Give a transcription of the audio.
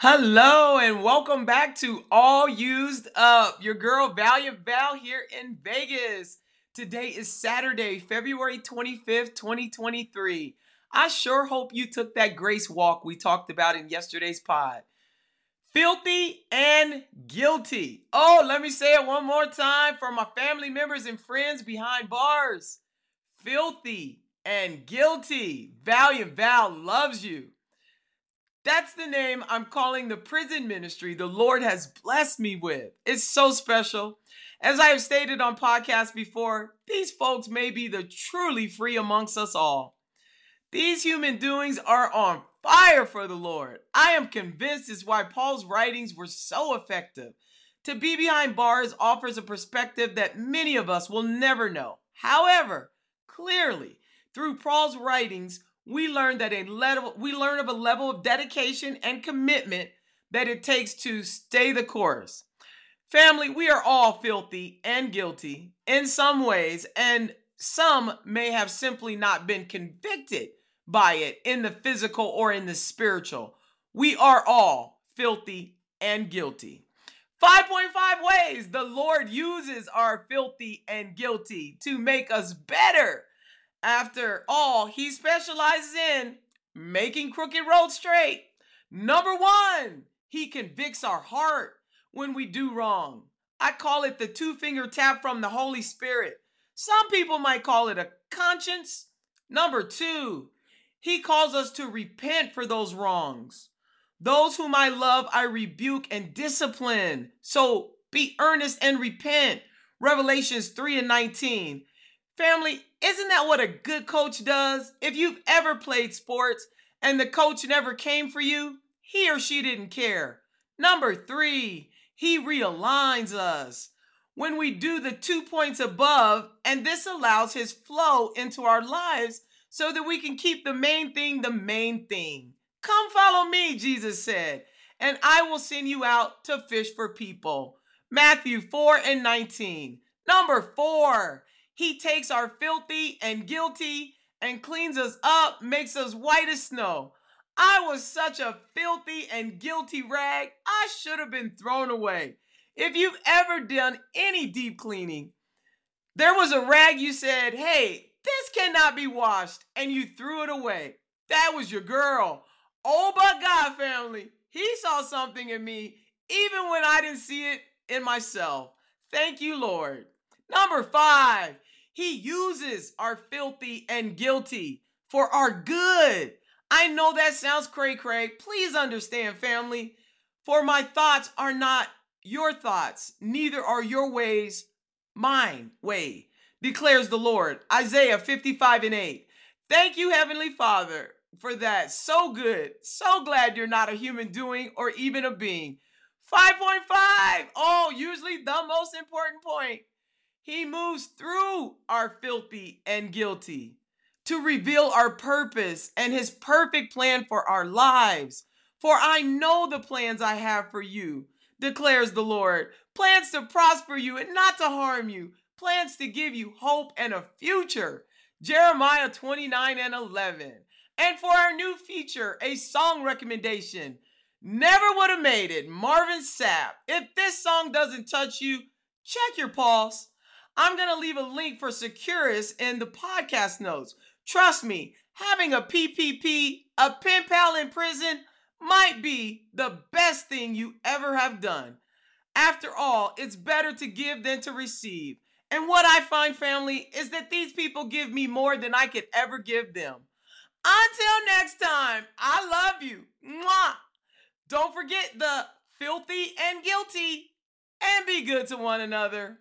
Hello and welcome back to All Used Up. Your girl Valiant Val here in Vegas. Today is Saturday, February 25th, 2023. I sure hope you took that grace walk we talked about in yesterday's pod. Filthy and guilty. Oh, let me say it one more time for my family members and friends behind bars. Filthy and guilty. Valiant Val loves you. That's the name I'm calling the prison ministry the Lord has blessed me with. It's so special. As I have stated on podcasts before, these folks may be the truly free amongst us all. These human doings are on fire for the Lord. I am convinced is why Paul's writings were so effective. To be behind bars offers a perspective that many of us will never know. However, clearly, through Paul's writings, we learn that a level we learn of a level of dedication and commitment that it takes to stay the course. Family, we are all filthy and guilty in some ways, and some may have simply not been convicted by it in the physical or in the spiritual. We are all filthy and guilty. 5.5 ways the Lord uses our filthy and guilty to make us better after all, he specializes in making crooked roads straight. Number one, he convicts our heart when we do wrong. I call it the two finger tap from the Holy Spirit. Some people might call it a conscience. Number two, he calls us to repent for those wrongs. Those whom I love, I rebuke and discipline. So be earnest and repent. Revelations 3 and 19. Family, isn't that what a good coach does? If you've ever played sports and the coach never came for you, he or she didn't care. Number three, he realigns us. When we do the two points above, and this allows his flow into our lives so that we can keep the main thing the main thing. Come follow me, Jesus said, and I will send you out to fish for people. Matthew 4 and 19. Number four, he takes our filthy and guilty and cleans us up, makes us white as snow. I was such a filthy and guilty rag, I should have been thrown away. If you've ever done any deep cleaning, there was a rag you said, hey, this cannot be washed, and you threw it away. That was your girl. Oh, but God, family, He saw something in me, even when I didn't see it in myself. Thank you, Lord. Number five, he uses our filthy and guilty for our good. I know that sounds cray cray. Please understand, family. For my thoughts are not your thoughts, neither are your ways mine way, declares the Lord. Isaiah 55 and 8. Thank you, Heavenly Father, for that. So good. So glad you're not a human doing or even a being. 5.5. Oh, usually the most important point. He moves through our filthy and guilty to reveal our purpose and his perfect plan for our lives. For I know the plans I have for you, declares the Lord plans to prosper you and not to harm you, plans to give you hope and a future. Jeremiah 29 and 11. And for our new feature, a song recommendation. Never would have made it, Marvin Sapp. If this song doesn't touch you, check your pulse. I'm going to leave a link for Securus in the podcast notes. Trust me, having a PPP, a pen pal in prison, might be the best thing you ever have done. After all, it's better to give than to receive. And what I find, family, is that these people give me more than I could ever give them. Until next time, I love you. Mwah! Don't forget the filthy and guilty, and be good to one another.